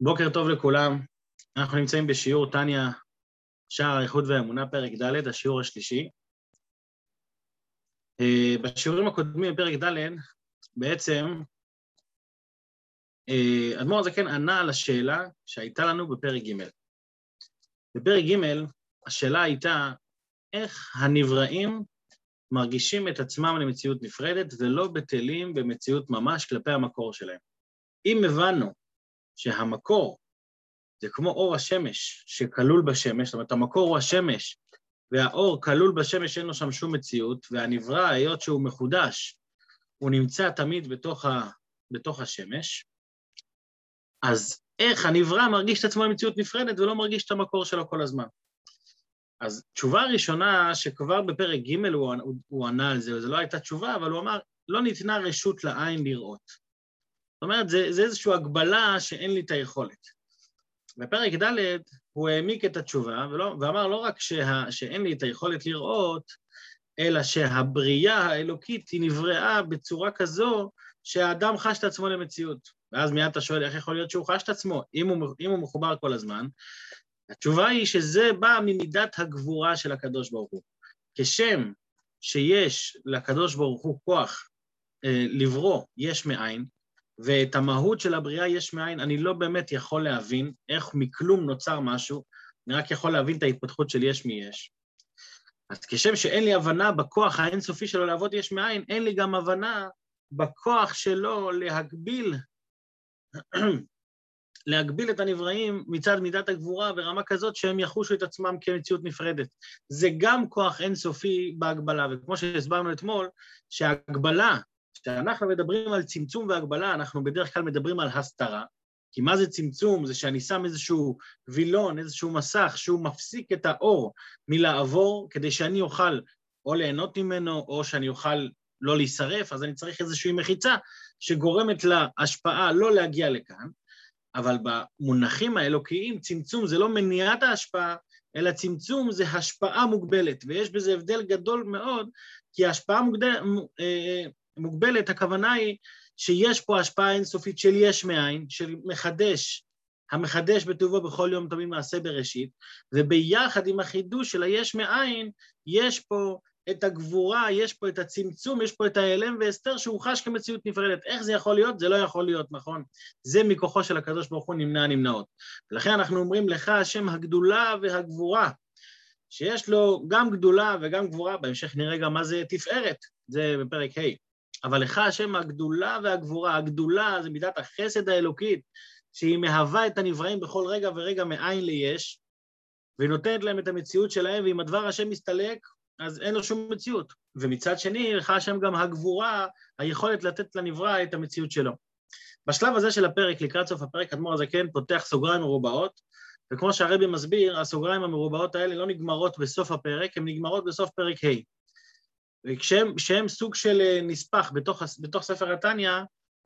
בוקר טוב לכולם. אנחנו נמצאים בשיעור טניה, שער האיכות והאמונה, פרק ד', השיעור השלישי. אה, בשיעורים הקודמים בפרק ד', בעצם, אה, אדמו"ר הזקן ענה על השאלה שהייתה לנו בפרק ג'. בפרק ג', השאלה הייתה איך הנבראים מרגישים את עצמם למציאות נפרדת ולא בטלים במציאות ממש כלפי המקור שלהם. אם הבנו שהמקור זה כמו אור השמש שכלול בשמש, זאת אומרת, המקור הוא השמש, והאור כלול בשמש, אין לו שם שום מציאות, והנברא, היות שהוא מחודש, הוא נמצא תמיד בתוך, ה, בתוך השמש, אז איך הנברא מרגיש את עצמו במציאות נפרדת ולא מרגיש את המקור שלו כל הזמן? אז תשובה ראשונה, שכבר בפרק ג' הוא, הוא, הוא ענה על זה, וזו לא הייתה תשובה, אבל הוא אמר, לא ניתנה רשות לעין לראות. זאת אומרת, זה, זה איזושהי הגבלה שאין לי את היכולת. בפרק ד' הוא העמיק את התשובה ולא, ואמר לא רק שה, שאין לי את היכולת לראות, אלא שהבריאה האלוקית היא נבראה בצורה כזו שהאדם חש את עצמו למציאות. ואז מיד אתה שואל איך יכול להיות שהוא חש את עצמו, אם הוא, אם הוא מחובר כל הזמן. התשובה היא שזה בא ממידת הגבורה של הקדוש ברוך הוא. כשם שיש לקדוש ברוך הוא כוח אה, לברוא יש מאין, ואת המהות של הבריאה יש מאין, אני לא באמת יכול להבין איך מכלום נוצר משהו, אני רק יכול להבין את ההתפתחות של יש מיש. אז כשם שאין לי הבנה בכוח האינסופי שלו לעבוד יש מאין, אין לי גם הבנה בכוח שלו להגביל, להגביל את הנבראים מצד מידת הגבורה ברמה כזאת שהם יחושו את עצמם כמציאות נפרדת. זה גם כוח אינסופי בהגבלה, וכמו שהסברנו אתמול, שההגבלה כשאנחנו מדברים על צמצום והגבלה, אנחנו בדרך כלל מדברים על הסתרה, כי מה זה צמצום? זה שאני שם איזשהו וילון, איזשהו מסך, שהוא מפסיק את האור מלעבור, כדי שאני אוכל או ליהנות ממנו, או שאני אוכל לא להישרף, אז אני צריך איזושהי מחיצה שגורמת להשפעה לא להגיע לכאן, אבל במונחים האלוקיים, צמצום זה לא מניעת ההשפעה, אלא צמצום זה השפעה מוגבלת, ויש בזה הבדל גדול מאוד, כי ההשפעה מוגדל, אה, מוגבלת, הכוונה היא שיש פה השפעה אינסופית של יש מאין, של מחדש, המחדש בטובו בכל יום תמיד מעשה בראשית, וביחד עם החידוש של היש מאין, יש פה את הגבורה, יש פה את הצמצום, יש פה את ההיעלם והסתר שהוא חש כמציאות נפרדת. איך זה יכול להיות? זה לא יכול להיות, נכון? זה מכוחו של הקדוש ברוך הוא נמנע נמנעות. ולכן אנחנו אומרים לך, השם הגדולה והגבורה, שיש לו גם גדולה וגם גבורה, בהמשך נראה גם מה זה תפארת, זה בפרק ה'. אבל לך השם הגדולה והגבורה, הגדולה זה מידת החסד האלוקית, שהיא מהווה את הנבראים בכל רגע ורגע מאין ליש, ונותנת להם את המציאות שלהם, ואם הדבר השם מסתלק, אז אין לו שום מציאות. ומצד שני, לך השם גם הגבורה, היכולת לתת לנברא את המציאות שלו. בשלב הזה של הפרק, לקראת סוף הפרק, אדמו"ר הזקן פותח סוגריים מרובעות, וכמו שהרבי מסביר, הסוגריים המרובעות האלה לא נגמרות בסוף הפרק, הן נגמרות בסוף פרק ה'. וכשהם סוג של אה, נספח בתוך, בתוך ספר התניא,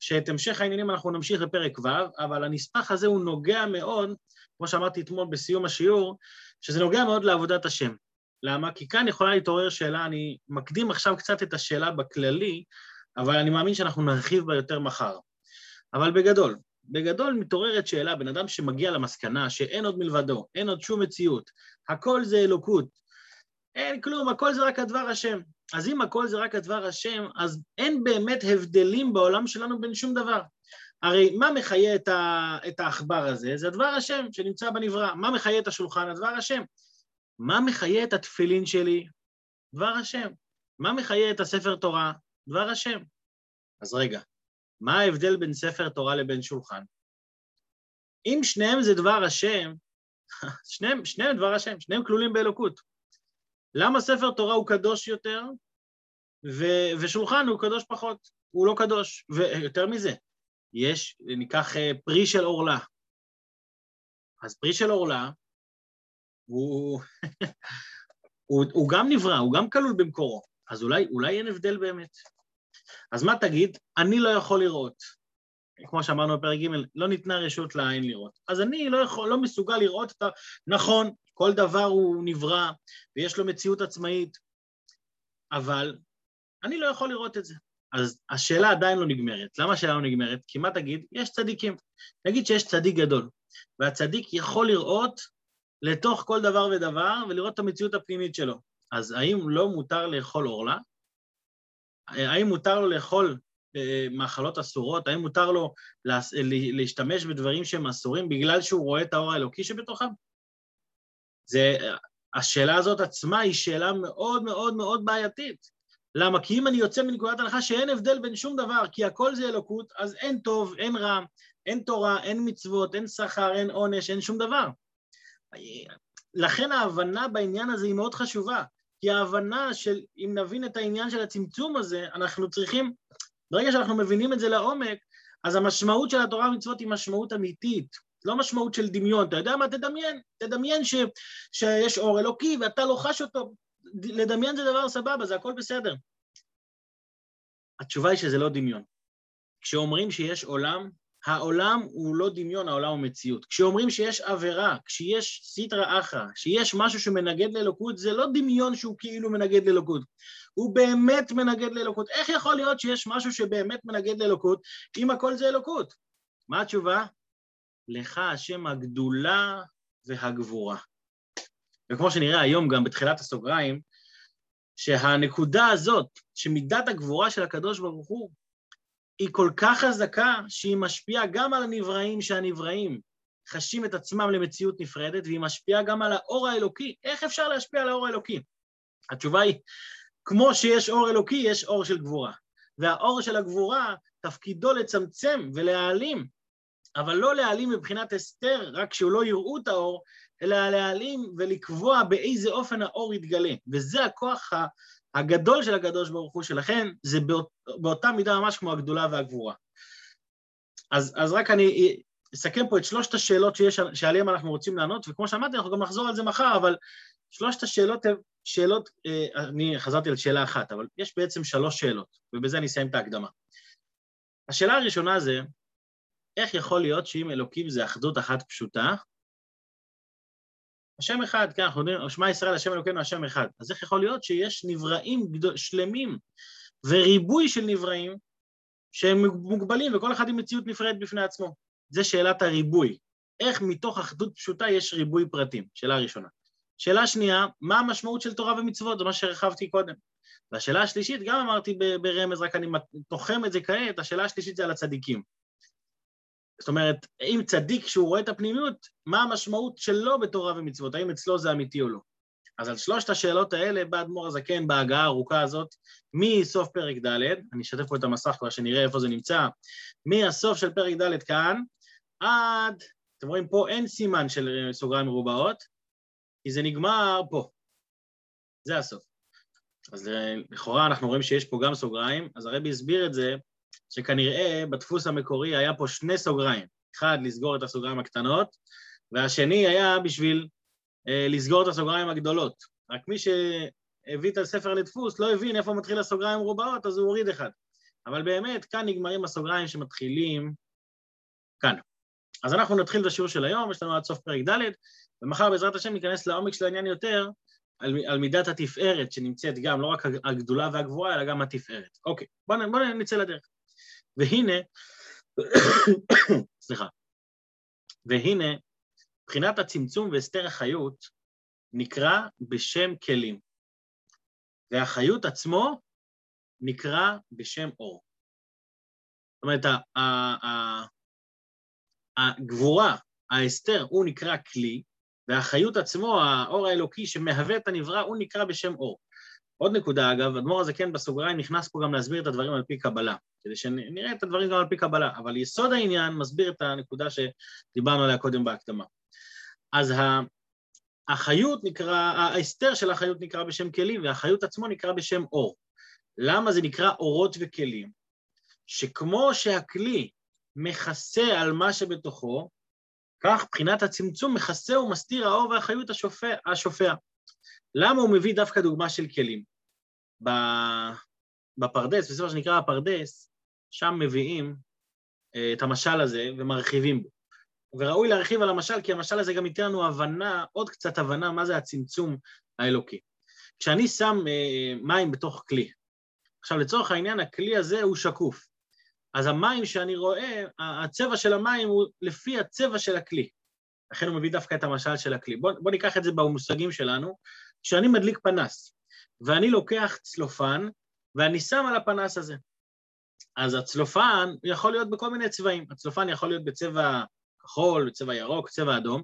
שאת המשך העניינים אנחנו נמשיך לפרק ו', אבל הנספח הזה הוא נוגע מאוד, כמו שאמרתי אתמול בסיום השיעור, שזה נוגע מאוד לעבודת השם. למה? כי כאן יכולה להתעורר שאלה, אני מקדים עכשיו קצת את השאלה בכללי, אבל אני מאמין שאנחנו נרחיב בה יותר מחר. אבל בגדול, בגדול מתעוררת שאלה, בן אדם שמגיע למסקנה שאין עוד מלבדו, אין עוד שום מציאות, הכל זה אלוקות, אין כלום, הכל זה רק הדבר השם. אז אם הכל זה רק הדבר השם, אז אין באמת הבדלים בעולם שלנו בין שום דבר. הרי מה מחיה את, העכבר הזה? זה הדבר השם שנמצא בנברא. מה מחיה את השולחן? הדבר השם. מה מחיה את התפילין שלי? דבר השם. מה מחיה את הספר תורה? דבר השם. אז רגע, מה ההבדל בין ספר תורה לבין שולחן? אם שניהם זה דבר השם, שניהם, שניהם דבר השם, שניהם כלולים באלוקות. למה ספר תורה הוא קדוש יותר ו- ושולחן הוא קדוש פחות? הוא לא קדוש. ויותר מזה, יש, ניקח אה, פרי של עורלה. אז פרי של עורלה הוא, הוא, הוא גם נברא, הוא גם כלול במקורו, אז אולי, אולי אין הבדל באמת. אז מה תגיד? אני לא יכול לראות. כמו שאמרנו בפרק ג', לא ניתנה רשות לעין לראות. אז אני לא, יכול, לא מסוגל לראות את ה... נכון, כל דבר הוא נברא ויש לו מציאות עצמאית, אבל אני לא יכול לראות את זה. אז השאלה עדיין לא נגמרת. למה השאלה לא נגמרת? כי מה תגיד? יש צדיקים. נגיד שיש צדיק גדול, והצדיק יכול לראות לתוך כל דבר ודבר ולראות את המציאות הפנימית שלו. אז האם לא מותר לאכול עורלה? האם מותר לו לאכול אה, מאכלות אסורות? האם מותר לו להשתמש בדברים שהם אסורים בגלל שהוא רואה את האור האלוקי שבתוכם? זה, השאלה הזאת עצמה היא שאלה מאוד מאוד מאוד בעייתית. למה? כי אם אני יוצא מנקודת הנחה שאין הבדל בין שום דבר, כי הכל זה אלוקות, אז אין טוב, אין רע, אין תורה, אין מצוות, אין שכר, אין עונש, אין שום דבר. לכן ההבנה בעניין הזה היא מאוד חשובה, כי ההבנה של, אם נבין את העניין של הצמצום הזה, אנחנו צריכים, ברגע שאנחנו מבינים את זה לעומק, אז המשמעות של התורה ומצוות היא משמעות אמיתית, לא משמעות של דמיון. אתה יודע מה? תדמיין, תדמיין ש, שיש אור אלוקי ואתה לא חש אותו. לדמיין זה דבר סבבה, זה הכל בסדר. התשובה היא שזה לא דמיון. כשאומרים שיש עולם, העולם הוא לא דמיון, העולם הוא מציאות. כשאומרים שיש עבירה, כשיש סיטרא אחרא, שיש משהו שמנגד לאלוקות, זה לא דמיון שהוא כאילו מנגד לאלוקות. הוא באמת מנגד לאלוקות. איך יכול להיות שיש משהו שבאמת מנגד לאלוקות, אם הכל זה אלוקות? מה התשובה? לך השם הגדולה והגבורה. וכמו שנראה היום גם בתחילת הסוגריים, שהנקודה הזאת, שמידת הגבורה של הקדוש ברוך הוא, היא כל כך חזקה שהיא משפיעה גם על הנבראים שהנבראים חשים את עצמם למציאות נפרדת, והיא משפיעה גם על האור האלוקי. איך אפשר להשפיע על האור האלוקי? התשובה היא, כמו שיש אור אלוקי, יש אור של גבורה. והאור של הגבורה, תפקידו לצמצם ולהעלים, אבל לא להעלים מבחינת הסתר, רק שהוא לא יראו את האור, אלא להעלים ולקבוע באיזה אופן האור יתגלה. וזה הכוח הגדול של הקדוש ברוך הוא, שלכן זה באות, באותה מידה ממש כמו הגדולה והגבורה. אז, אז רק אני אסכם פה את שלושת השאלות שיש, שעליהן אנחנו רוצים לענות, וכמו שאמרתי, אנחנו גם נחזור על זה מחר, אבל שלושת השאלות הן שאלות, אה, אני חזרתי על שאלה אחת, אבל יש בעצם שלוש שאלות, ובזה אני אסיים את ההקדמה. השאלה הראשונה זה, איך יכול להיות שאם אלוקים זה אחדות אחת פשוטה, השם אחד, כן, אנחנו יודעים, שמע ישראל, השם אלוקינו, השם אחד. אז איך יכול להיות שיש נבראים גדול, שלמים וריבוי של נבראים שהם מוגבלים וכל אחד עם מציאות נפרדת בפני עצמו? זה שאלת הריבוי. איך מתוך אחדות פשוטה יש ריבוי פרטים? שאלה ראשונה. שאלה שנייה, מה המשמעות של תורה ומצוות? זה מה שהרחבתי קודם. והשאלה השלישית, גם אמרתי ברמז, רק אני תוחם את זה כעת, השאלה השלישית זה על הצדיקים. זאת אומרת, אם צדיק שהוא רואה את הפנימיות, מה המשמעות שלו בתורה ומצוות, האם אצלו זה אמיתי או לא. אז על שלושת השאלות האלה בא אדמו"ר הזקן בהגעה הארוכה הזאת, מסוף פרק ד', אני אשתף פה את המסך כבר שנראה איפה זה נמצא, מהסוף של פרק ד' כאן, עד, אתם רואים פה אין סימן של סוגריים מרובעות, כי זה נגמר פה. זה הסוף. אז לכאורה אנחנו רואים שיש פה גם סוגריים, אז הרבי הסביר את זה שכנראה בדפוס המקורי היה פה שני סוגריים, אחד לסגור את הסוגריים הקטנות, והשני היה בשביל אה, לסגור את הסוגריים הגדולות. רק מי שהביא את הספר לדפוס לא הבין איפה מתחיל הסוגריים מרובעות, אז הוא הוריד אחד. אבל באמת, כאן נגמרים הסוגריים שמתחילים כאן. אז אנחנו נתחיל את השיעור של היום, יש לנו עד סוף פרק ד', ומחר בעזרת השם ניכנס לעומק של העניין יותר, על, על מידת התפארת שנמצאת גם, לא רק הגדולה והגבוהה, אלא גם התפארת. אוקיי, בואו בוא נצא לדרך. והנה, סליחה, והנה, מבחינת הצמצום והסתר החיות נקרא בשם כלים, והחיות עצמו נקרא בשם אור. זאת אומרת, הגבורה, ההסתר, הוא נקרא כלי, והחיות עצמו, האור האלוקי שמהווה את הנברא, הוא נקרא בשם אור. עוד נקודה, אגב, אדמו"ר הזה כן בסוגריים נכנס פה גם להסביר את הדברים על פי קבלה, כדי שנראה את הדברים גם על פי קבלה, אבל יסוד העניין מסביר את הנקודה שדיברנו עליה קודם בהקדמה. אז החיות נקרא, ההסתר של החיות נקרא בשם כלים, והחיות עצמו נקרא בשם אור. למה זה נקרא אורות וכלים? שכמו שהכלי מכסה על מה שבתוכו, כך בחינת הצמצום מכסה ומסתיר האור והחיות השופע. השופע. למה הוא מביא דווקא דוגמה של כלים? בפרדס, בסופו שנקרא הפרדס, שם מביאים אה, את המשל הזה ומרחיבים בו. וראוי להרחיב על המשל, כי המשל הזה גם ייתן לנו הבנה, עוד קצת הבנה, מה זה הצמצום האלוקי. כשאני שם אה, מים בתוך כלי, עכשיו, לצורך העניין, הכלי הזה הוא שקוף. אז המים שאני רואה, הצבע של המים הוא לפי הצבע של הכלי. לכן הוא מביא דווקא את המשל של הכלי. בואו בוא ניקח את זה במושגים שלנו. כשאני מדליק פנס, ואני לוקח צלופן, ואני שם על הפנס הזה. אז הצלופן יכול להיות בכל מיני צבעים. הצלופן יכול להיות בצבע כחול, בצבע ירוק, צבע אדום,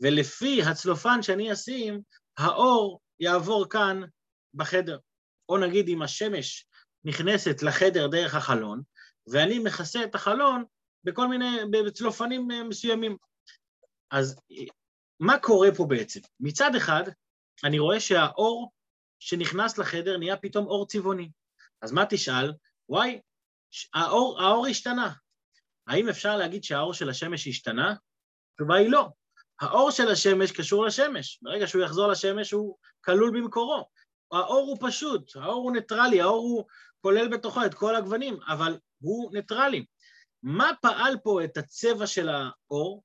ולפי הצלופן שאני אשים, האור יעבור כאן בחדר. או נגיד אם השמש נכנסת לחדר דרך החלון, ואני מכסה את החלון בכל מיני, בצלופנים מסוימים. אז מה קורה פה בעצם? מצד אחד, אני רואה שהאור שנכנס לחדר נהיה פתאום אור צבעוני. אז מה תשאל? וואי, האור, האור השתנה. האם אפשר להגיד שהאור של השמש השתנה? התשובה היא לא. האור של השמש קשור לשמש. ברגע שהוא יחזור לשמש הוא כלול במקורו. האור הוא פשוט, האור הוא ניטרלי, האור הוא כולל בתוכו את כל הגוונים, אבל הוא ניטרלי. מה פעל פה את הצבע של האור?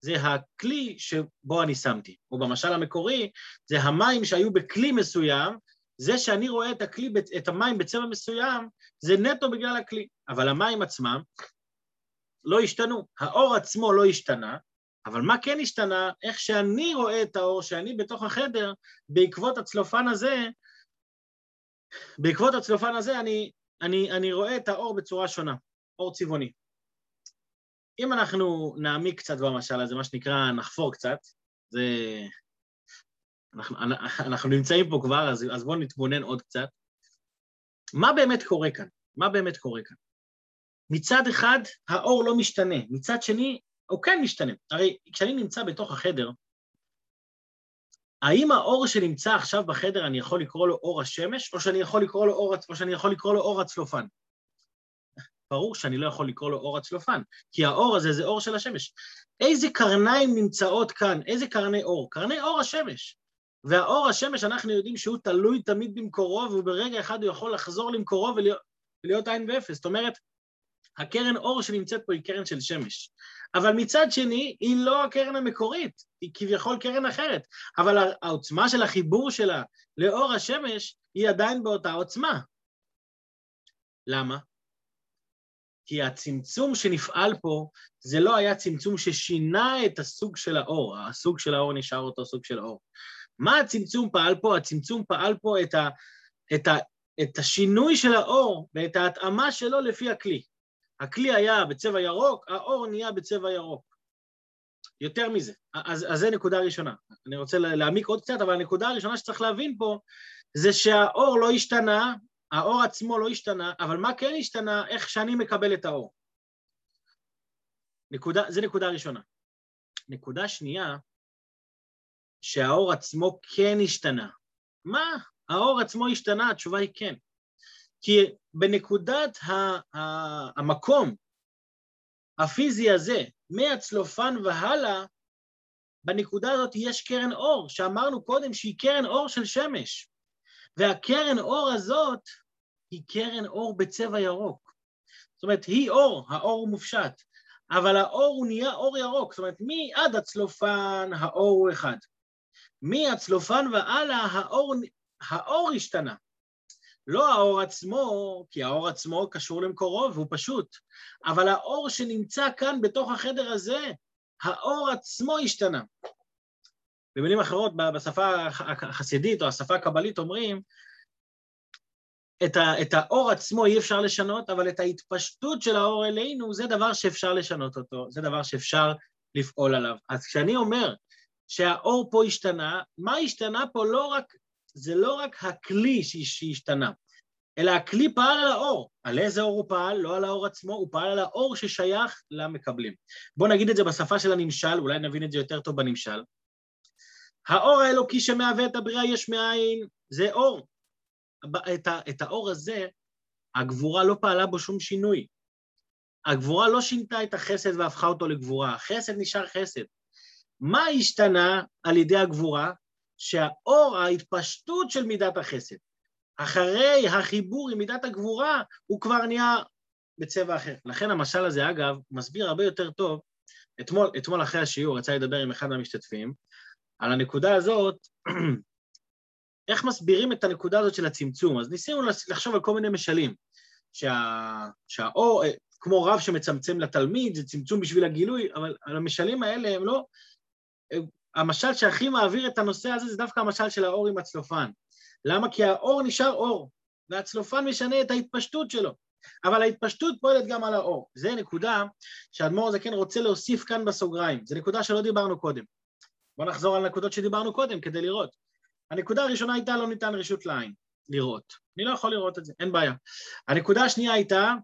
זה הכלי שבו אני שמתי, או במשל המקורי, זה המים שהיו בכלי מסוים, זה שאני רואה את, הכלי, את המים בצבע מסוים, זה נטו בגלל הכלי, אבל המים עצמם לא השתנו, האור עצמו לא השתנה, אבל מה כן השתנה? איך שאני רואה את האור, שאני בתוך החדר, בעקבות הצלופן הזה, בעקבות הצלופן הזה אני, אני, אני רואה את האור בצורה שונה, אור צבעוני. אם אנחנו נעמיק קצת במשל הזה, מה שנקרא נחפור קצת, זה... אנחנו, אנחנו נמצאים פה כבר, אז, אז בואו נתבונן עוד קצת. מה באמת קורה כאן? מה באמת קורה כאן? מצד אחד, האור לא משתנה, מצד שני, הוא כן משתנה. הרי כשאני נמצא בתוך החדר, האם האור שנמצא עכשיו בחדר, אני יכול לקרוא לו אור השמש, או שאני יכול לקרוא לו אור, או שאני יכול לקרוא לו אור הצלופן? ברור שאני לא יכול לקרוא לו אור הצלופן, כי האור הזה זה אור של השמש. איזה קרניים נמצאות כאן? איזה קרני אור? קרני אור השמש. והאור השמש, אנחנו יודעים שהוא תלוי תמיד במקורו, וברגע אחד הוא יכול לחזור למקורו ולהיות, עין ואפס. זאת אומרת, הקרן אור שנמצאת פה היא קרן של שמש. אבל מצד שני, היא לא הקרן המקורית, היא כביכול קרן אחרת. אבל העוצמה של החיבור שלה לאור השמש היא עדיין באותה עוצמה. למה? כי הצמצום שנפעל פה, זה לא היה צמצום ששינה את הסוג של האור, הסוג של האור נשאר אותו סוג של האור. מה הצמצום פעל פה? הצמצום פעל פה את, ה, את, ה, את השינוי של האור ואת ההתאמה שלו לפי הכלי. הכלי היה בצבע ירוק, האור נהיה בצבע ירוק. יותר מזה. אז, אז זה נקודה ראשונה. אני רוצה להעמיק עוד קצת, אבל הנקודה הראשונה שצריך להבין פה זה שהאור לא השתנה, האור עצמו לא השתנה, אבל מה כן השתנה? איך שאני מקבל את האור. נקודה, זה נקודה ראשונה. נקודה שנייה, שהאור עצמו כן השתנה. מה? האור עצמו השתנה? התשובה היא כן. כי בנקודת המקום הפיזי הזה, מהצלופן והלאה, בנקודה הזאת יש קרן אור, שאמרנו קודם שהיא קרן אור של שמש. והקרן אור הזאת היא קרן אור בצבע ירוק. זאת אומרת, היא אור, האור הוא מופשט, אבל האור הוא נהיה אור ירוק, זאת אומרת, מעד הצלופן האור הוא אחד. מהצלופן והלאה האור, האור השתנה. לא האור עצמו, כי האור עצמו קשור למקורו והוא פשוט, אבל האור שנמצא כאן בתוך החדר הזה, האור עצמו השתנה. במילים אחרות, בשפה החסידית או השפה הקבלית אומרים, את, ה, את האור עצמו אי אפשר לשנות, אבל את ההתפשטות של האור אלינו, זה דבר שאפשר לשנות אותו, זה דבר שאפשר לפעול עליו. אז כשאני אומר שהאור פה השתנה, מה השתנה פה לא רק זה לא רק הכלי שהשתנה, אלא הכלי פעל על האור. על איזה אור הוא פעל? לא על האור עצמו, הוא פעל על האור ששייך למקבלים. בואו נגיד את זה בשפה של הנמשל, אולי נבין את זה יותר טוב בנמשל. האור האלוקי שמהווה את הבריאה יש מאין, זה אור. את, ה, את האור הזה, הגבורה לא פעלה בו שום שינוי. הגבורה לא שינתה את החסד והפכה אותו לגבורה, החסד נשאר חסד. מה השתנה על ידי הגבורה? שהאור, ההתפשטות של מידת החסד, אחרי החיבור עם מידת הגבורה, הוא כבר נהיה בצבע אחר. לכן המשל הזה, אגב, מסביר הרבה יותר טוב. אתמול, אתמול אחרי השיעור יצא לדבר עם אחד מהמשתתפים על הנקודה הזאת איך מסבירים את הנקודה הזאת של הצמצום? אז ניסינו לחשוב על כל מיני משלים, שה, שהאור, כמו רב שמצמצם לתלמיד, זה צמצום בשביל הגילוי, אבל המשלים האלה הם לא... המשל שהכי מעביר את הנושא הזה זה דווקא המשל של האור עם הצלופן. למה? כי האור נשאר אור, והצלופן משנה את ההתפשטות שלו. אבל ההתפשטות פועלת גם על האור. זו נקודה שהאדמו"ר הזקן רוצה להוסיף כאן בסוגריים. זו נקודה שלא דיברנו קודם. בואו נחזור על הנקודות שדיברנו קודם כדי לראות. הנקודה הראשונה הייתה לא ניתן רשות לעין, לראות. אני לא יכול לראות את זה, אין בעיה. הנקודה השנייה הייתה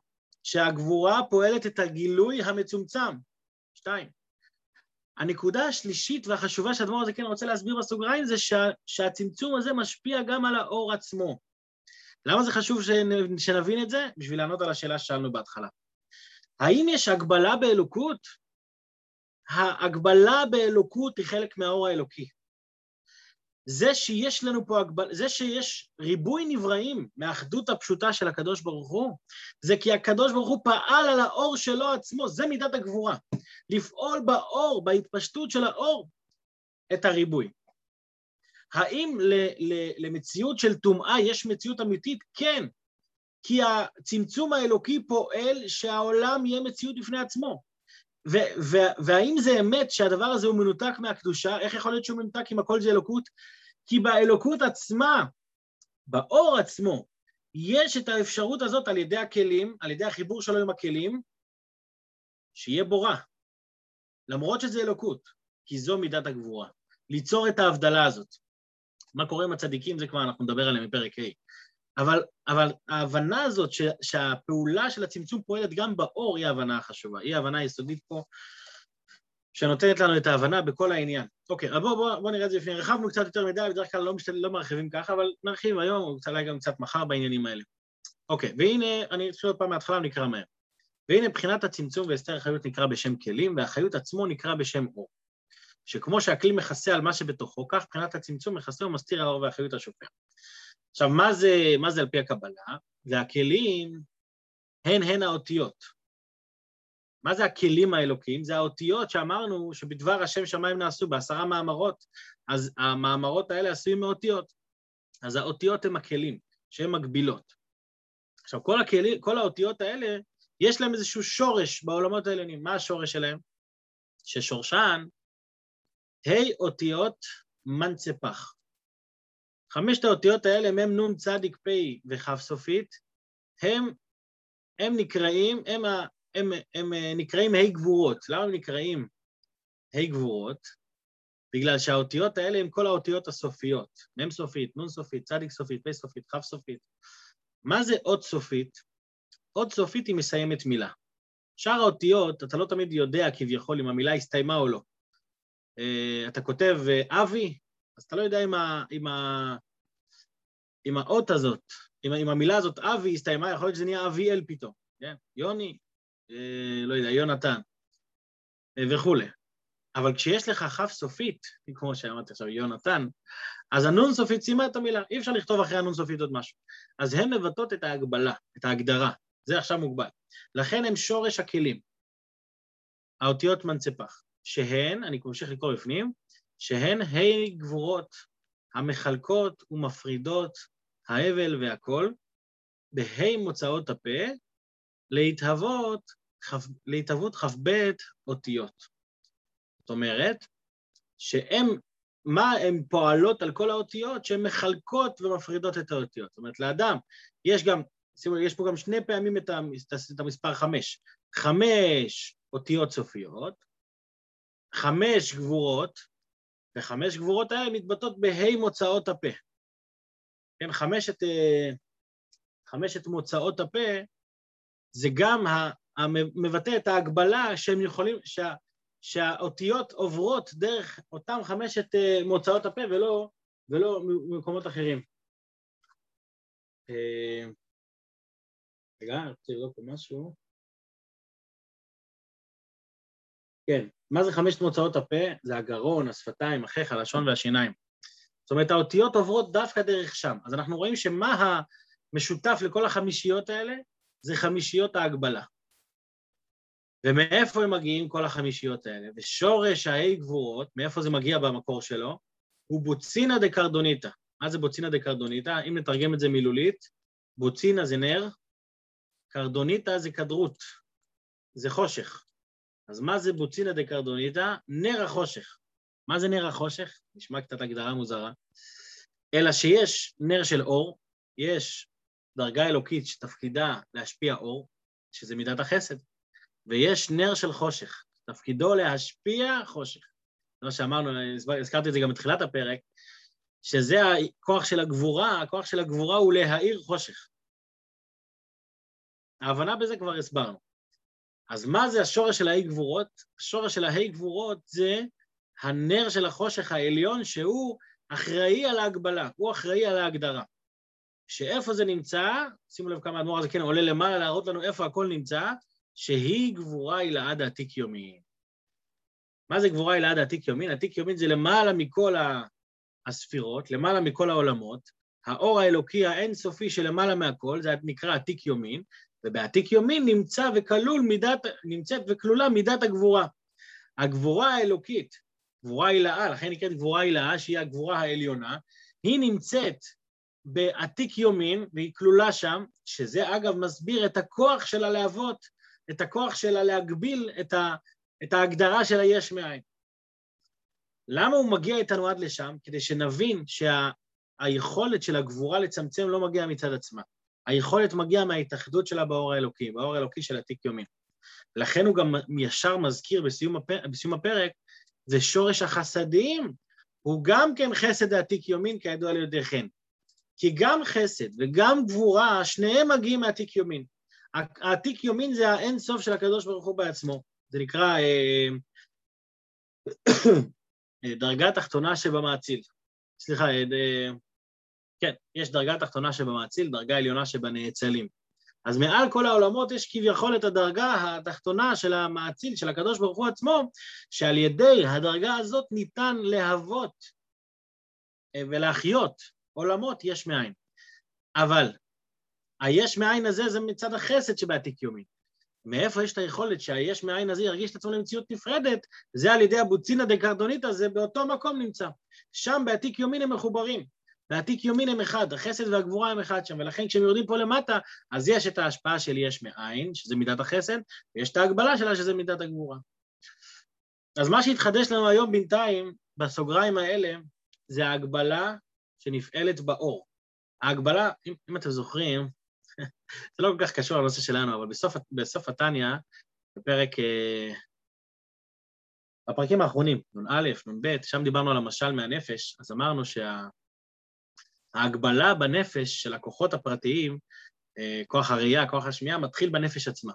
שהגבורה פועלת את הגילוי המצומצם. שתיים. הנקודה השלישית והחשובה שהדבר הזה כן רוצה להסביר בסוגריים זה שה, שהצמצום הזה משפיע גם על האור עצמו. למה זה חשוב שנבין את זה? בשביל לענות על השאלה ששאלנו בהתחלה. האם יש הגבלה באלוקות? ההגבלה באלוקות היא חלק מהאור האלוקי. זה שיש לנו פה הגבל... זה שיש ריבוי נבראים מהאחדות הפשוטה של הקדוש ברוך הוא, זה כי הקדוש ברוך הוא פעל על האור שלו עצמו, זה מידת הגבורה. לפעול באור, בהתפשטות של האור, את הריבוי. האם למציאות של טומאה יש מציאות אמיתית? כן, כי הצמצום האלוקי פועל שהעולם יהיה מציאות בפני עצמו. והאם זה אמת שהדבר הזה הוא מנותק מהקדושה? איך יכול להיות שהוא מנותק אם הכל זה אלוקות? כי באלוקות עצמה, באור עצמו, יש את האפשרות הזאת על ידי הכלים, על ידי החיבור שלו עם הכלים, שיהיה בו רע. למרות שזה אלוקות, כי זו מידת הגבורה. ליצור את ההבדלה הזאת. מה קורה עם הצדיקים זה כבר אנחנו נדבר עליהם בפרק ה'. אבל, אבל ההבנה הזאת ש, שהפעולה של הצמצום פועלת גם באור היא ההבנה החשובה, היא ההבנה היסודית פה, שנותנת לנו את ההבנה בכל העניין. אוקיי, אז בואו בוא, בוא נראה את זה לפני, הרחבנו קצת יותר מדי, בדרך כלל לא, משתל, לא מרחיבים ככה, אבל נרחיב היום, או אולי גם קצת מחר בעניינים האלה. אוקיי, והנה, אני אתחיל עוד פעם מההתחלה, נקרא מהר. והנה מבחינת הצמצום והסתר החיות נקרא בשם כלים, והחיות עצמו נקרא בשם אור. שכמו שהכלי מכסה על מה שבתוכו, כך מבחינת הצמצום מכסה ומסתיר האור והחיות השופע. עכשיו, מה זה, מה זה על פי הקבלה? והכלים הן הן האותיות. מה זה הכלים האלוקיים? זה האותיות שאמרנו שבדבר השם שמיים נעשו בעשרה מאמרות, אז המאמרות האלה עשויים מאותיות. אז האותיות הן הכלים, שהן מגבילות. עכשיו, כל, הכלים, כל האותיות האלה, יש להם איזשהו שורש בעולמות העליונים. מה השורש שלהם? ששורשן ה' אותיות מנצפח. חמשת האותיות האלה, מ' נ' צדיק פ' וכ' סופית, הם, הם נקראים, הם, הם, הם, הם נקראים ה' גבורות. למה הם נקראים ה' גבורות? בגלל שהאותיות האלה הן כל האותיות הסופיות. מ' סופית, נ' סופית, צדיק סופית, פ' סופית, כ' סופית. מה זה אות סופית? אות סופית היא מסיימת מילה. שאר האותיות, אתה לא תמיד יודע כביכול אם המילה הסתיימה או לא. Uh, אתה כותב uh, אבי, אז אתה לא יודע אם, ה, אם, ה, אם האות הזאת, אם, אם המילה הזאת אבי הסתיימה, יכול להיות שזה נהיה אביאל פתאום, כן? יוני, אה, לא יודע, יונתן, אה, וכולי. אבל כשיש לך כף סופית, כמו שאמרתי עכשיו, יונתן, אז הנון סופית סיימה את המילה, אי אפשר לכתוב אחרי הנון סופית עוד משהו. אז הן מבטאות את ההגבלה, את ההגדרה, זה עכשיו מוגבל. לכן הם שורש הכלים, האותיות מנצפח, שהן, אני ממשיך לקרוא בפנים, שהן ה' גבורות המחלקות ומפרידות ההבל והכל, בה' מוצאות הפה, להתהוות, להתהוות כ"ב אותיות. זאת אומרת, שהן, מה הן פועלות על כל האותיות? שהן מחלקות ומפרידות את האותיות. זאת אומרת, לאדם יש גם, שימו יש פה גם שני פעמים את המספר חמש. חמש אותיות סופיות, חמש גבורות, וחמש גבורות האלה מתבטאות בה' מוצאות הפה. כן, חמשת, אה, חמשת מוצאות הפה זה גם המבטא את ההגבלה שהם יכולים, שה, שהאותיות עוברות דרך אותם חמשת אה, מוצאות הפה ולא, ולא ממקומות אחרים. אה, רגע, אני רוצה לראות פה משהו. כן, מה זה חמשת מוצאות הפה? זה הגרון, השפתיים, החך, הלשון והשיניים. זאת אומרת, האותיות עוברות דווקא דרך שם. אז אנחנו רואים שמה המשותף לכל החמישיות האלה? זה חמישיות ההגבלה. ומאיפה הם מגיעים כל החמישיות האלה? ושורש הה' גבורות, מאיפה זה מגיע במקור שלו? הוא בוצינה דקרדוניתא. מה זה בוצינה דקרדוניתא? אם נתרגם את זה מילולית, בוצינה זה נר, קרדוניתא זה כדרות, זה חושך. אז מה זה בוצינה דקרדוניתא? נר החושך. מה זה נר החושך? נשמע קצת הגדרה מוזרה. אלא שיש נר של אור, יש דרגה אלוקית שתפקידה להשפיע אור, שזה מידת החסד, ויש נר של חושך, תפקידו להשפיע חושך. זה מה שאמרנו, הזכרתי את זה גם בתחילת הפרק, שזה הכוח של הגבורה, הכוח של הגבורה הוא להאיר חושך. ההבנה בזה כבר הסברנו. אז מה זה השורש של האי גבורות? השורש של האי גבורות זה הנר של החושך העליון שהוא אחראי על ההגבלה, הוא אחראי על ההגדרה. שאיפה זה נמצא, שימו לב כמה האדמו"ר הזה כן עולה למעלה להראות לנו איפה הכל נמצא, שהיא גבורה היא לעד העתיק יומין. מה זה גבורה היא לעד העתיק יומין? עתיק יומין זה למעלה מכל הספירות, למעלה מכל העולמות, האור האלוקי האינסופי שלמעלה מהכל, זה נקרא עתיק יומין, ובעתיק יומין נמצא וכלול מידת, נמצאת וכלולה מידת הגבורה. הגבורה האלוקית, גבורה הילאה, לכן נקראת גבורה הילאה, שהיא הגבורה העליונה, היא נמצאת בעתיק יומין, והיא כלולה שם, שזה אגב מסביר את הכוח של הלהבות, את הכוח שלה להגביל את, ה, את ההגדרה של היש מאין. למה הוא מגיע איתנו עד לשם? כדי שנבין שהיכולת שה, של הגבורה לצמצם לא מגיעה מצד עצמה. היכולת מגיעה מההתאחדות שלה באור האלוקי, באור האלוקי של עתיק יומין. לכן הוא גם ישר מזכיר בסיום, הפרק, בסיום הפרק, זה שורש החסדים, הוא גם כן חסד העתיק יומין, כידוע על חן. כי גם חסד וגם גבורה, שניהם מגיעים מעתיק יומין. העתיק יומין זה האין סוף של הקדוש ברוך הוא בעצמו. זה נקרא אה, דרגה תחתונה שבמאציל. סליחה, אה, כן, יש דרגה תחתונה שבמאציל, דרגה עליונה שבנאצלים. אז מעל כל העולמות יש כביכול את הדרגה התחתונה של המאציל, של הקדוש ברוך הוא עצמו, שעל ידי הדרגה הזאת ניתן להוות אה, ולהחיות עולמות יש מאין. אבל היש מאין הזה זה מצד החסד שבעתיק יומי. מאיפה יש את היכולת שהיש מאין הזה ירגיש את עצמו למציאות נפרדת? זה על ידי הבוצינה דקרדוניתא, זה באותו מקום נמצא. שם בעתיק יומין הם מחוברים. בעתיק יומין הם אחד, החסד והגבורה הם אחד שם, ולכן כשהם יורדים פה למטה, אז יש את ההשפעה של יש מאין, שזה מידת החסד, ויש את ההגבלה שלה, שזה מידת הגבורה. אז מה שהתחדש לנו היום בינתיים, בסוגריים האלה, זה ההגבלה שנפעלת באור. ההגבלה, אם, אם אתם זוכרים, זה לא כל כך קשור לנושא שלנו, אבל בסוף, בסוף התניא, בפרק, אה, בפרקים האחרונים, נ"א, נ"ב, שם דיברנו על המשל מהנפש, אז אמרנו שההגבלה שה, בנפש של הכוחות הפרטיים, אה, כוח הראייה, כוח השמיעה, מתחיל בנפש עצמה.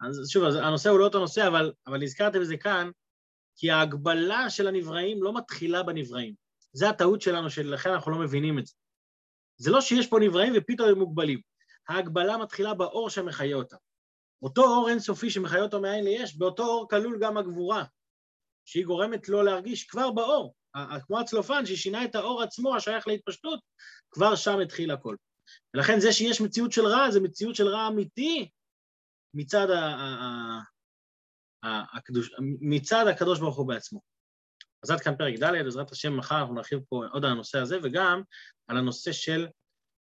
אז שוב, הנושא הוא לא אותו נושא, אבל, אבל נזכרתם בזה כאן, כי ההגבלה של הנבראים לא מתחילה בנבראים. זה הטעות שלנו, שלכן אנחנו לא מבינים את זה. זה לא שיש פה נבראים ופתאום הם מוגבלים. ההגבלה מתחילה באור שמחיה אותם. אותו אור אינסופי שמחיה אותו מאין ליש, באותו אור כלול גם הגבורה, שהיא גורמת לו להרגיש כבר באור, כמו הצלופן ששינה את האור עצמו השייך להתפשטות, כבר שם התחיל הכל. ולכן זה שיש מציאות של רע, זה מציאות של רע אמיתי מצד, ה- ה- ה- הקדוש, מצד הקדוש ברוך הוא בעצמו. אז עד כאן פרק ד', בעזרת השם מחר אנחנו נרחיב פה עוד על הנושא הזה, וגם על הנושא של,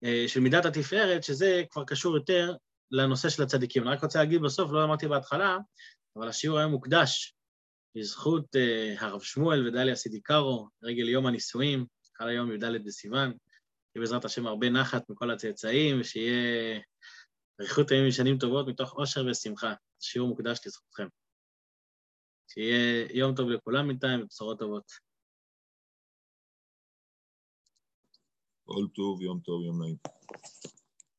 אה, של מידת התפארת, שזה כבר קשור יותר לנושא של הצדיקים. אני רק רוצה להגיד בסוף, לא אמרתי בהתחלה, אבל השיעור היום מוקדש בזכות uh, הרב שמואל ודליה סידיקרו, רגל יום הנישואים, חל היום י"ד בסיוון, שיהיה בעזרת השם הרבה נחת מכל הצאצאים, ושיהיה אריכות ימים ושנים טובות מתוך עושר ושמחה. שיעור מוקדש לזכותכם. שיהיה יום טוב לכולם בינתיים ובשורות טובות. כל טוב, יום טוב, יום נעים.